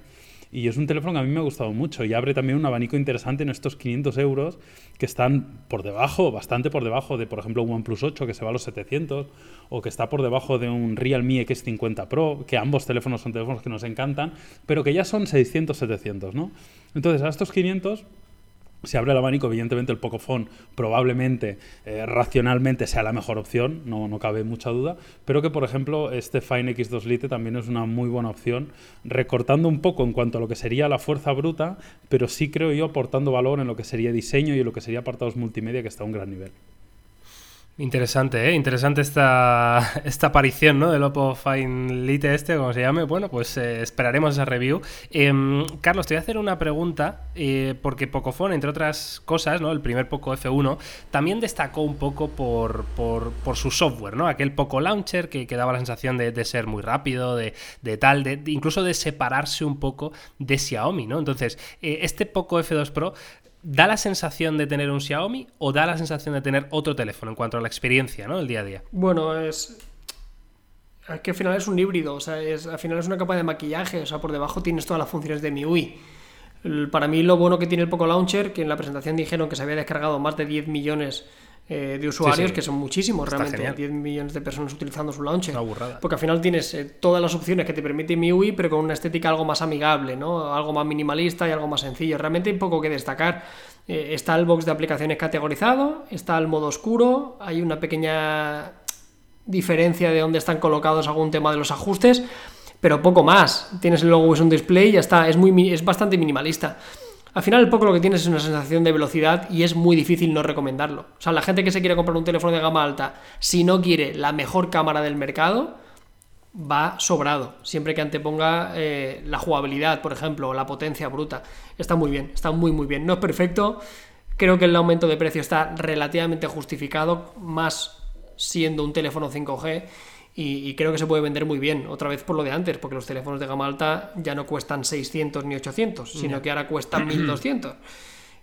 Y es un teléfono que a mí me ha gustado mucho y abre también un abanico interesante en estos 500 euros que están por debajo, bastante por debajo de, por ejemplo, un OnePlus 8 que se va a los 700 o que está por debajo de un Realme X50 Pro, que ambos teléfonos son teléfonos que nos encantan, pero que ya son 600, 700, ¿no? Entonces, a estos 500 se abre el abanico, evidentemente el Pocophone probablemente, eh, racionalmente sea la mejor opción, no, no, cabe mucha duda, pero que por ejemplo este Fine X2 Lite también es una muy buena opción, recortando un poco en cuanto a lo que sería la fuerza bruta, pero sí creo yo aportando valor en lo que sería diseño y en lo que sería apartados multimedia que está a un gran nivel. Interesante, ¿eh? Interesante esta, <laughs> esta aparición, ¿no? Del Oppo Fine Lite este, como se llame. Bueno, pues eh, esperaremos esa review. Em, Carlos, te voy a hacer una pregunta, eh, porque Pocophone, entre otras cosas, ¿no? El primer Poco F1, también destacó un poco por, por, su software, ¿no? Aquel Poco Launcher que, daba la sensación de, ser muy rápido, de, tal, de, incluso de separarse un poco de Xiaomi, ¿no? Entonces, eh, este Poco F2 Pro ¿Da la sensación de tener un Xiaomi o da la sensación de tener otro teléfono en cuanto a la experiencia, ¿no? El día a día. Bueno, es. Es que al final es un híbrido, o sea, al final es una capa de maquillaje, o sea, por debajo tienes todas las funciones de MIUI. Para mí lo bueno que tiene el Poco Launcher, que en la presentación dijeron que se había descargado más de 10 millones eh, de usuarios, que son muchísimos realmente, 10 millones de personas utilizando su launcher. Porque al final tienes eh, todas las opciones que te permite MIUI, pero con una estética algo más amigable, ¿no? Algo más minimalista y algo más sencillo. Realmente hay poco que destacar. Eh, está el box de aplicaciones categorizado, está el modo oscuro, hay una pequeña diferencia de dónde están colocados algún tema de los ajustes, pero poco más. Tienes el logo un Display y ya está, es, muy, es bastante minimalista. Al final el poco lo que tienes es una sensación de velocidad y es muy difícil no recomendarlo. O sea, la gente que se quiere comprar un teléfono de gama alta, si no quiere la mejor cámara del mercado, va sobrado, siempre que anteponga eh, la jugabilidad, por ejemplo, o la potencia bruta. Está muy bien, está muy muy bien. No es perfecto, creo que el aumento de precio está relativamente justificado, más siendo un teléfono 5G. Y, creo que se puede vender muy bien, otra vez por lo de antes, porque los teléfonos de gama alta ya no cuestan 600 ni 800, sino que ahora cuestan <clears throat> 1200.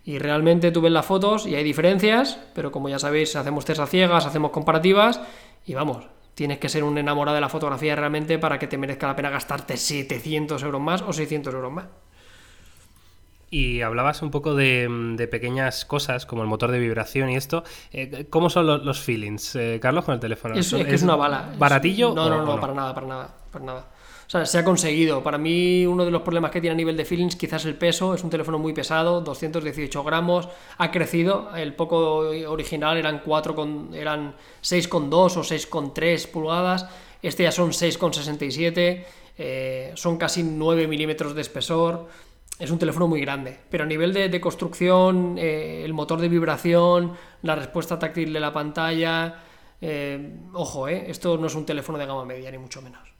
Y realmente tú ves las fotos y hay diferencias, pero como ya sabéis, hacemos test a ciegas, hacemos comparativas y vamos, tienes que ser un enamorado de la fotografía realmente para que te merezca la pena gastarte 700 euros más o 600 euros más. Y hablabas un poco de, pequeñas cosas como el motor de vibración y esto. Eh, ¿Cómo son los, feelings, eh, Carlos, con el teléfono? Es, es, que es una bala. ¿Baratillo? no, no, no, para nada, para nada, para nada. O sea, se ha conseguido. Para mí, uno de los problemas que tiene a nivel de feelings, quizás el peso. Es un teléfono muy pesado, 218 gramos. Ha crecido. El poco original eran 4 con, eran 6,2 o 6,3 pulgadas. Este ya son 6,67. Eh, son casi 9 milímetros de espesor. Es un teléfono muy grande. Pero a nivel de, construcción, eh, el motor de vibración, la respuesta táctil de la pantalla. Eh, ojo, eh, esto no es un teléfono de gama media, ni mucho menos.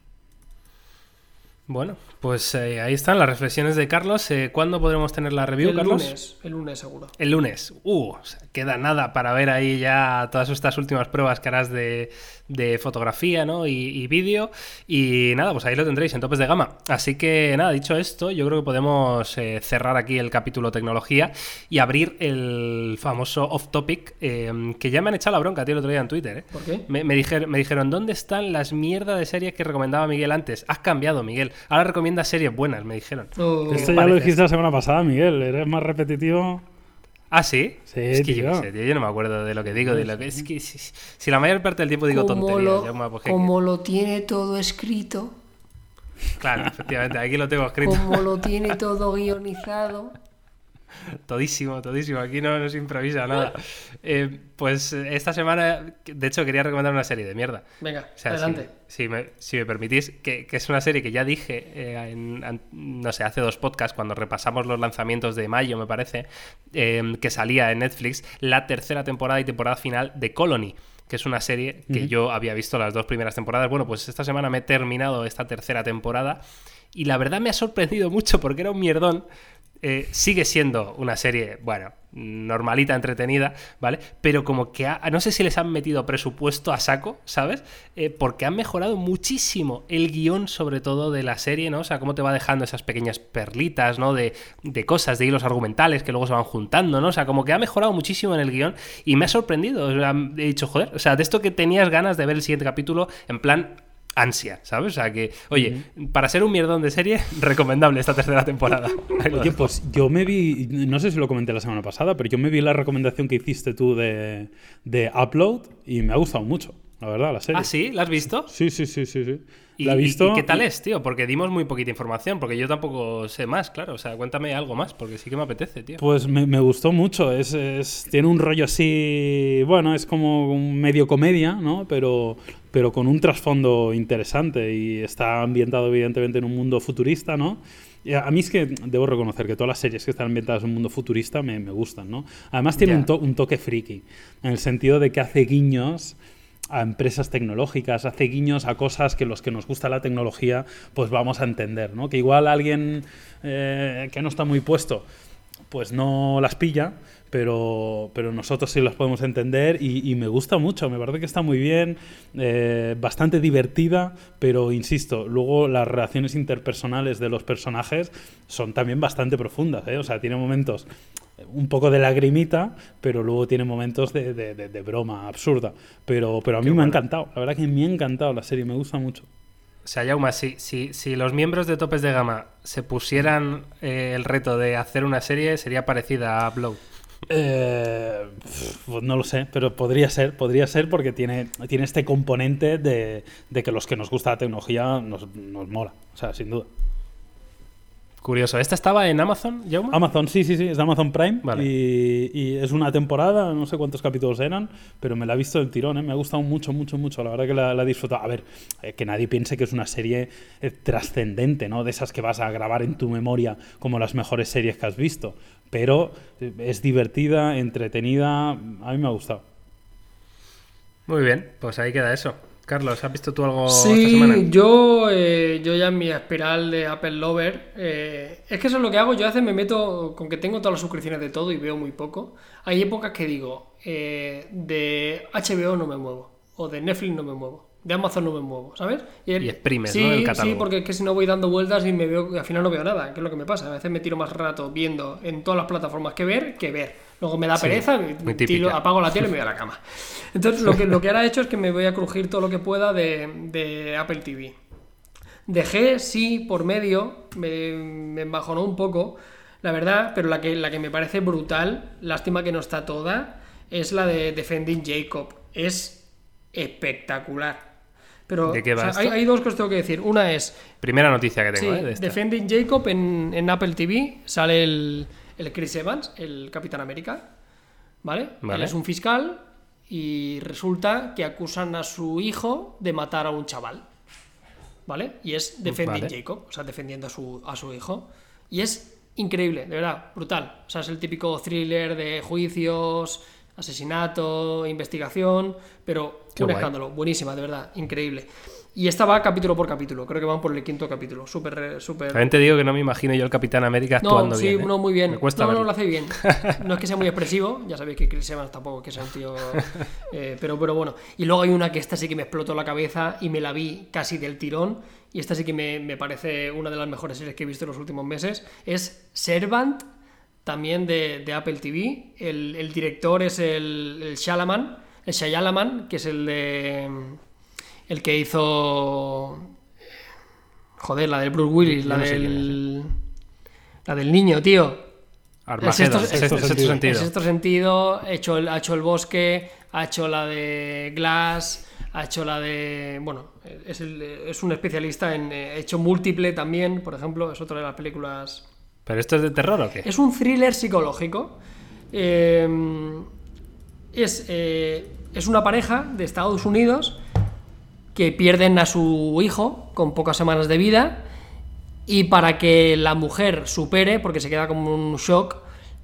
Bueno, pues eh, ahí están las reflexiones de Carlos. Eh, ¿Cuándo podremos tener la review, el Carlos? Lunes, el lunes seguro. El lunes. Uh, queda nada para ver ahí ya todas estas últimas pruebas que harás de, de fotografía ¿no? y, vídeo. Y nada, pues ahí lo tendréis en topes de gama. Así que nada, dicho esto, yo creo que podemos eh, cerrar aquí el capítulo tecnología y abrir el famoso off topic em, que ya me han echado la bronca, tío, el otro día en Twitter. ¿eh? ¿Por qué? Me, me, dijeron, me dijeron, ¿dónde están las mierdas de series que recomendaba Miguel antes? Has cambiado, Miguel. Ahora recomienda series buenas, me dijeron. Oh. Esto ya lo dijiste la semana pasada, Miguel. Eres más repetitivo. ¿Ah, sí? Sí, es que Yo, yo, no me acuerdo de lo que digo. De lo que, es que si, la mayor parte del tiempo digo tonterías. como lo tiene todo escrito. Claro, efectivamente, aquí lo tengo escrito. Como lo <laughs> tiene todo guionizado. Todísimo, todísimo. Aquí no, nos se improvisa nada. Eh, pues esta semana, de hecho, quería recomendar una serie de mierda. Venga, adelante. Si, me, permitís, que, es una serie que ya dije, eh, no sé, hace dos podcasts, cuando repasamos los lanzamientos de mayo, me parece, em, que salía en Netflix la tercera temporada y temporada final de Colony que es una serie que yo había visto las dos primeras temporadas. Bueno, pues esta semana me he terminado esta tercera temporada y la verdad me ha sorprendido mucho porque era un mierdón eh, sigue siendo una serie, bueno, normalita, entretenida, ¿vale? Pero como que no sé si les han metido presupuesto a saco, ¿sabes? Eh, porque han mejorado muchísimo el guion, sobre todo de la serie, ¿no? O sea, cómo te va dejando esas pequeñas perlitas, ¿no? De, de cosas, de hilos argumentales que luego se van juntando, ¿no? O sea, como que ha mejorado muchísimo en el guion y me ha sorprendido. he dicho, joder, o sea, de esto que tenías ganas de ver el siguiente capítulo, en plan, ansia, ¿sabes? O sea que, oye, para ser un mierdón de serie, <laughs> recomendable esta tercera temporada. <laughs> Oye, pues yo me vi, no sé si lo comenté la semana pasada, pero yo me vi la recomendación que hiciste tú de, de Upload y me ha gustado mucho, la verdad, la serie. ¿Ah, sí? ¿La has visto? Sí, sí, sí, sí. sí. ¿Y, ¿La visto? ¿Y qué tal es, tío? Porque dimos muy poquita información, porque yo tampoco sé más, claro. O sea, cuéntame algo más, porque sí que me apetece, tío. Pues me, me gustó mucho. Es, es, tiene un rollo así, bueno, es como un medio comedia, ¿no? Pero, pero con un trasfondo interesante y está ambientado evidentemente en un mundo futurista, ¿no? a mí es que debo reconocer que todas las series que están ambientadas en un mundo futurista me, me gustan, ¿no? Además tiene un, un, toque friki, en el sentido de que hace guiños a empresas tecnológicas, hace guiños a cosas que los que nos gusta la tecnología pues vamos a entender, ¿no? Que igual alguien eh, que no está muy puesto pues no las pilla, pero, pero nosotros sí las podemos entender y, me gusta mucho, me parece que está muy bien, eh, bastante divertida, pero insisto, luego las relaciones interpersonales de los personajes son también bastante profundas, ¿eh? o sea, tiene momentos un poco de lagrimita, pero luego tiene momentos de, de, broma absurda, pero, pero a mí me ha encantado, la verdad que me ha encantado la serie, me gusta mucho. O sea, Yauma, si, si, si, los miembros de Topes de Gama se pusieran eh, el reto de hacer una serie, sería parecida a Blow. Eh, no lo sé, pero podría ser, podría ser porque tiene, tiene este componente de, que los que nos gusta la tecnología nos, nos mola, o sea, sin duda. Curioso. ¿Esta estaba en Amazon, Jaume? Amazon, sí, sí, sí, es de Amazon Prime. Vale. Y, y es una temporada, no sé cuántos capítulos eran, pero me la he visto del tirón, ¿eh? me ha gustado mucho, mucho, mucho. La verdad que la, la he disfrutado. A ver, eh, que nadie piense que es una serie eh, trascendente, ¿no? De esas que vas a grabar en tu memoria como las mejores series que has visto. Pero eh, es divertida, entretenida, a mí me ha gustado. Muy bien, pues ahí queda eso. Carlos, ¿has visto tú algo esta semana? Sí, yo, eh, yo ya en mi espiral de Apple Lover, eh, es que eso es lo que hago, yo a veces me meto con que tengo todas las suscripciones de todo y veo muy poco. Hay épocas que digo, eh, de HBO no me muevo, o de Netflix no me muevo, de Amazon no me muevo, ¿sabes? el- Y exprimes, sí, ¿no? el Sí, catálogo. porque es que si no voy dando vueltas y me veo, al final no veo nada, que es lo que me pasa. A veces me tiro más rato viendo en todas las plataformas que ver, que ver. Luego me da Sí, pereza, típica. tiro- apago la tele y me voy a la cama. Entonces, lo que, lo que ahora he hecho es que me voy a crujir todo lo que pueda de, de Apple TV. Dejé, sí, por medio, me, me embajonó un poco, la verdad, pero la que, la que me parece brutal, lástima que no está toda, es la de Defending Jacob. Es espectacular. Pero ¿De qué va o sea, hay, hay dos que os tengo que decir. Una es Primera noticia que Sí, tengo, ¿eh? De esta. Defending Jacob en, en Apple TV sale el, el Chris Evans, el Capitán América. ¿Vale? Vale. Él es un fiscal y resulta que acusan a su hijo de matar a un chaval. ¿Vale? Y es Defending Vale. Jacob, o sea, defendiendo a su, a su hijo. Y es increíble, de verdad, brutal. O sea, es el típico thriller de juicios, asesinato, investigación, pero Qué un guay. escándalo. Buenísima, de verdad, increíble. Y esta va capítulo por capítulo, creo que van por el quinto capítulo. Súper, súper. También te digo que no me imagino yo el Capitán América actuando No, sí, bien. ¿eh? no, muy bien. Me cuesta no, lo hace bien. <laughs> No es que sea muy expresivo, ya sabéis que Chris Evans tampoco es que sea un tío. eh, pero, pero bueno. Y luego hay una que esta sí que me explotó la cabeza y me la vi casi del tirón. Y esta sí que me, me parece una de las mejores series que he visto en los últimos meses. Es Servant, también de, de Apple TV. El, el director es el, el Shalaman, el Shyamalan, que es el de. El que hizo. Joder, la del Bruce Willis, la no sé del. La del niño, tío. Armageddon, El sexto- sexto, el sexto sexto sentido. En sexto sentido, ha hecho, el, ha hecho el bosque, ha hecho la de Glass, ha hecho la de. Bueno, es, el- es un especialista en. eh, Ha hecho múltiple también, por ejemplo, es otra de las películas. ¿Pero esto es de terror o qué? Es un thriller psicológico. Eh, es, eh, es una pareja de Estados Unidos que pierden a su hijo con pocas semanas de vida y para que la mujer supere, porque se queda como un shock,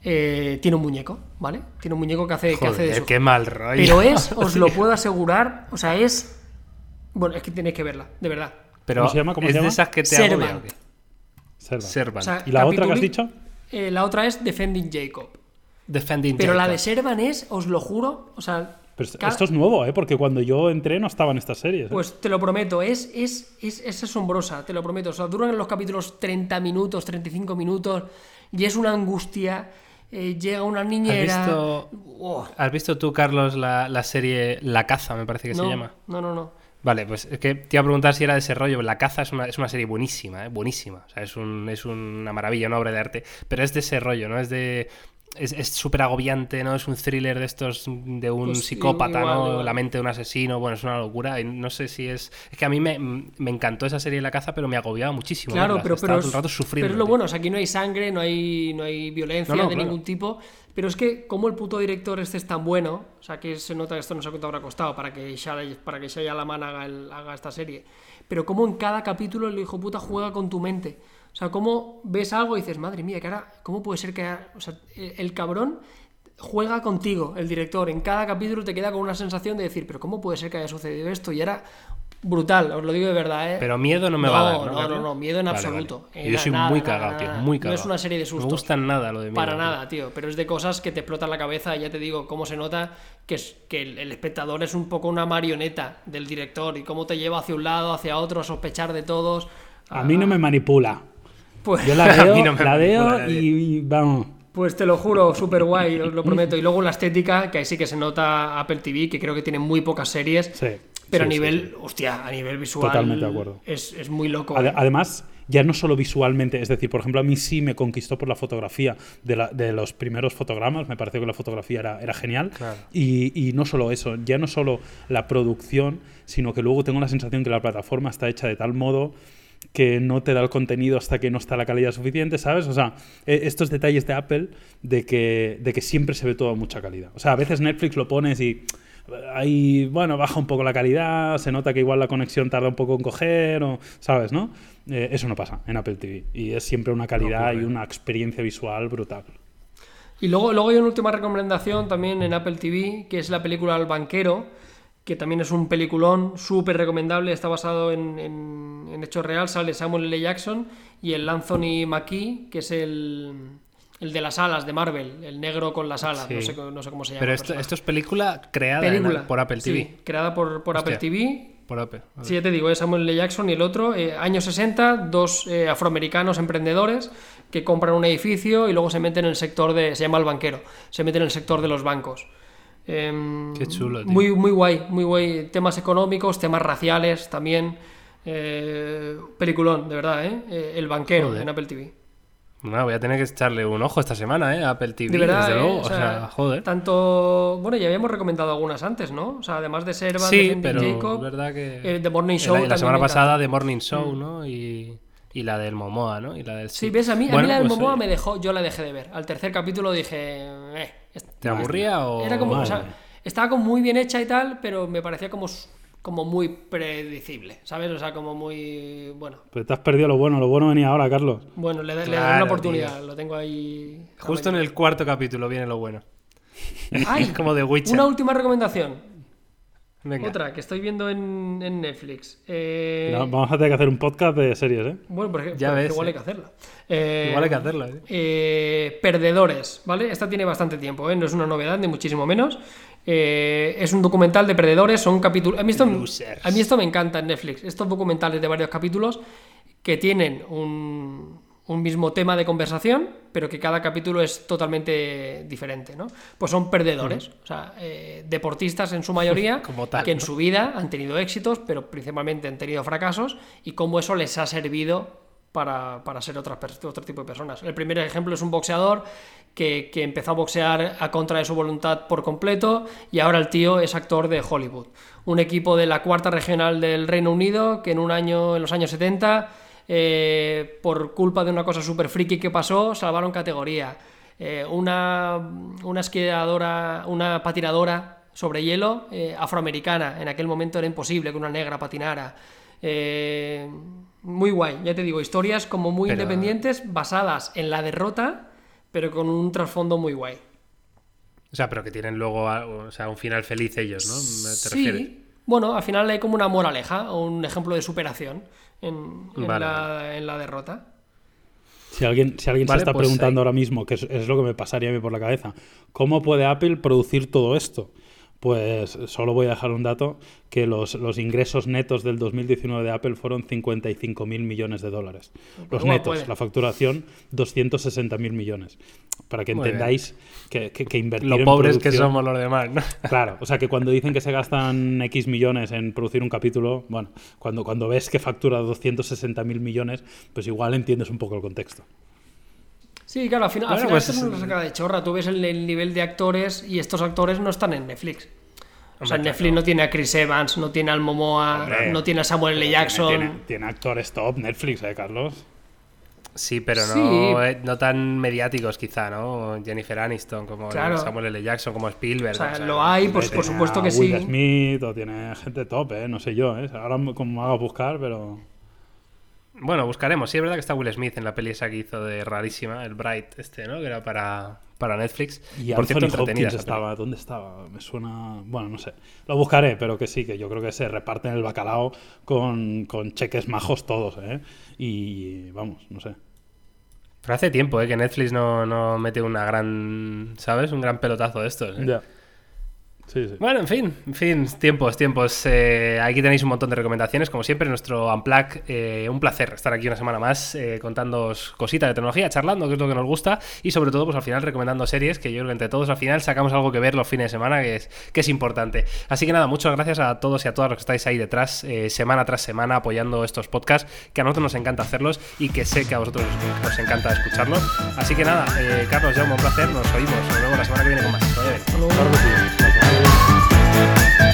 eh, tiene un muñeco, ¿vale? Tiene un muñeco que hace, que hace de Joder, su... qué mal rollo. Pero es, <laughs> os lo puedo asegurar, o sea, es... Bueno, es que tenéis que verla, de verdad. Pero ¿Cómo se llama? ¿Cómo ¿Es se de llama? esas que te Servant. agobia? Servant. Servant. O sea, ¿Y la otra que has dicho? Eh, la otra es Defending Jacob. Defending Pero la Jacob. de Servan es, os lo juro, o sea... Pero esto- cada- esto es nuevo, ¿eh? Porque cuando yo entré no estaban estas series. ¿eh? Pues te lo prometo, es, es, es, es asombrosa, te lo prometo. O sea, duran los capítulos 30 minutos, 35 minutos, y es una angustia. eh, llega una ¿Has niñera. visto, Oh, ¿Has visto tú, Carlos, la, la serie La Caza, me parece que no, se llama? no, no, no. Vale, pues es que te iba a preguntar si era de ese rollo. La Caza es una, es una serie buenísima, ¿eh? buenísima. O sea, es, un, es una maravilla, una obra de arte. Pero es de ese rollo, ¿no? Es de. Es súper agobiante, ¿no? Es un thriller de estos de un Pues psicópata, ¿no? La mente de un asesino. Bueno, es una locura. Y no sé si es. Es que a mí me, me encantó esa serie La Caza, pero me agobiaba muchísimo. Claro, pero, Estaba pero, todo el rato sufriendo. pero es lo bueno, o sea, aquí no hay sangre, no hay, no hay violencia No, no, de claro. ningún tipo. Pero es que, como el puto director este es tan bueno, o sea, que se nota que esto no sé cuánto habrá costado para que Shia, para que Shia Laman haga, el- haga esta serie. Pero como en cada capítulo el hijo puta juega con tu mente. O sea, cómo ves algo y dices, madre mía, que ahora, ¿cómo puede ser que ahora- o sea, el, el cabrón juega contigo, el director. En cada capítulo te queda con una sensación de decir, pero ¿cómo puede ser que haya sucedido esto? Y era brutal, os lo digo de verdad, ¿eh? Pero miedo no me va a dar. No, No, no, no, no, miedo en Vale, absoluto. vale. Eh, Yo soy nada, muy cagado, tío. Muy No cagado. es una serie de No sustos. me gusta nada lo de miedo. Para tío. nada, tío. Pero es de cosas que te explotan la cabeza. y Ya te digo, cómo se nota que, es, que el, el espectador es un poco una marioneta del director y cómo te lleva hacia un lado, hacia otro, a sospechar de todos. A mí no me manipula. Pues, Yo la <laughs> veo, no la y, y vamos. pues te lo juro, súper guay, os lo prometo. Y luego la estética, que ahí sí que se nota Apple TV, que creo que tiene muy pocas series. Sí. Pero sí, a nivel, sí. hostia, a nivel visual. Totalmente de acuerdo. Es, es muy loco. ¿eh? Además, ya no solo visualmente, es decir, por ejemplo, a mí sí me conquistó por la fotografía de, la- de los primeros fotogramas, me pareció que la fotografía era, era genial. Claro. Y, y no solo eso, ya no solo la producción, sino que luego tengo la sensación que la plataforma está hecha de tal modo que no te da el contenido hasta que no está la calidad suficiente, ¿sabes? O sea, e, estos detalles de Apple de que, de que siempre se ve todo a mucha calidad. O sea, a veces Netflix lo pones y ahí, bueno, baja un poco la calidad, se nota que igual la conexión tarda un poco en coger, o, ¿sabes? ¿No? Eh, eso no pasa en Apple TV. Y es siempre una calidad y una experiencia visual brutal. Y luego, luego hay una última recomendación también en Apple TV, que es la película El Banquero, que también es un peliculón súper recomendable, está basado en, en, hechos real, sale Samuel L. Jackson y el Anthony Mackie, que es el, el de las alas de Marvel, el negro con las alas, no, sé, cómo se llama. Pero esto, esto es película creada por Apple TV. Sí, creada por, por Apple TV. Por Apple. Sí, ya te digo, es Samuel L. Jackson y el otro, eh, años 60, dos eh, afroamericanos emprendedores que compran un edificio y luego se meten en el sector de. Se llama el banquero, se meten en el sector de los bancos. Em, Qué chulo, tío. Muy, muy guay, muy guay. Temas económicos, temas raciales también. Eh, peliculón, de verdad, ¿eh? El banquero en Apple TV. No, voy a tener que echarle un ojo esta semana, ¿eh? Apple TV, de verdad, desde luego. O, sea, joder. Tanto. Bueno, ya habíamos recomendado algunas antes, ¿no? O sea, además de Servan, sí, de pero Jacob, verdad que. Eh, The Morning Show. La, la semana pasada, The Morning Show, mm. ¿no? Y, y, la del Momoa, ¿no? Y la del. Sí, ves, a mí, a mí la del pues, Momoa me dejó. Yo la dejé de ver. Al tercer capítulo dije. Eh, ¿Te aburría o.? Era como. O sea, estaba como muy bien hecha y tal, pero me parecía como como muy predecible, ¿sabes? O sea, como muy. Bueno. Pero te has perdido lo bueno, lo bueno venía ahora, Carlos. Bueno, le, le una oportunidad, lo tengo ahí. Justo en el cuarto capítulo viene lo bueno. ¡Ay! <laughs> como de Witcher. Una última recomendación. Venga. Otra que estoy viendo en, Netflix. Eh, vamos a tener que hacer un podcast de series, ¿eh? Bueno, por ejemplo, ya igual hay que hacerlo. igual hay que hacerlo, ¿eh? ¿eh? Perdedores, ¿vale? Esta tiene bastante tiempo, ¿eh? No es una novedad, ni muchísimo menos. Eh, es un documental de perdedores, son capítulos. A mí, esto, a mí esto me encanta en Netflix. Estos documentales de varios capítulos que tienen un, mismo tema de conversación, pero que cada capítulo es totalmente diferente, ¿no? Pues son perdedores, o sea, eh, deportistas en su mayoría, <laughs> que en su vida han tenido éxitos, pero principalmente han tenido fracasos, y cómo eso les ha servido para, ser otro tipo de personas. El primer ejemplo es un boxeador que, empezó a boxear a contra de su voluntad por completo y ahora el tío es actor de Hollywood. Un equipo de la cuarta regional del Reino Unido que en un año, en los años 70, eh, por culpa de una cosa súper friki que pasó, salvaron categoría. Eh, una, una esquiadora, una patinadora sobre hielo eh, afroamericana. En aquel momento era imposible que una negra patinara. muy guay, ya te digo, historias como muy independientes basadas en la derrota pero con un trasfondo muy guay. O sea, pero que tienen luego o sea, un final feliz ellos, ¿no? sí. Bueno, al final hay como una moraleja o un ejemplo de superación en, la, derrota. Si alguien, si alguien se está pues preguntando ahora mismo, que es, lo que me pasaría a mí por la cabeza, ¿cómo puede Apple producir todo esto? Pues solo voy a dejar un dato, que los, los ingresos netos del 2019 de Apple fueron 55 mil millones de dólares. Los netos, la facturación 260 mil millones. Para que entendáis que, que, invertir Lo pobres que somos los demás, ¿no? <laughs> Claro, o sea que cuando dicen que se gastan X millones en producir un capítulo, bueno, cuando, cuando ves que factura 260 mil millones, pues igual entiendes un poco el contexto. Sí, claro, al final, pues esto no saca de chorra. Tú ves el, nivel de actores y estos actores no están en Netflix. O sea, Netflix no tiene a Chris Evans, no tiene al Momoa, no tiene a Samuel L. Jackson. Tiene, actores top Netflix, ¿eh, Carlos? Sí, pero No, eh, no tan mediáticos quizá, ¿no? Jennifer Aniston, como Samuel L. Jackson, como Spielberg. O sea, lo hay, pues por supuesto que sí. Smith o tiene gente top, ¿eh? No sé yo, ¿eh? Ahora como hago buscar, pero... Bueno, buscaremos. Sí, es verdad que está Will Smith en la peli esa que hizo de rarísima, el Bright, este, ¿no? Que era para, para Netflix. Y Por cierto, entretenida. estaba, ¿dónde estaba? Me suena. Bueno, no sé. Lo buscaré, pero que sí, que yo creo que se reparten el bacalao con, con cheques majos todos, ¿eh? Y vamos, no sé. Pero hace tiempo, ¿eh? Que Netflix no, no mete una gran. ¿Sabes? Un gran pelotazo de estos. ¿eh? Ya. Bueno, en fin, en fin, tiempos, tiempos. Eh, aquí tenéis un montón de recomendaciones, como siempre, nuestro Unplug. Eh, un placer estar aquí una semana más eh, contándoos cositas de tecnología, charlando, que es lo que nos gusta, y sobre todo, pues al final recomendando series, que yo creo que entre todos al final sacamos algo que ver los fines de semana, que es, que es importante. Así que nada, muchas gracias a todos y a todas los que estáis ahí detrás, semana tras semana, apoyando estos podcasts, que a nosotros nos encanta hacerlos y que sé que a vosotros os, encanta escucharlos. Así que nada, Carlos, ya un placer, nos oímos, nos vemos la semana que viene con más. Thank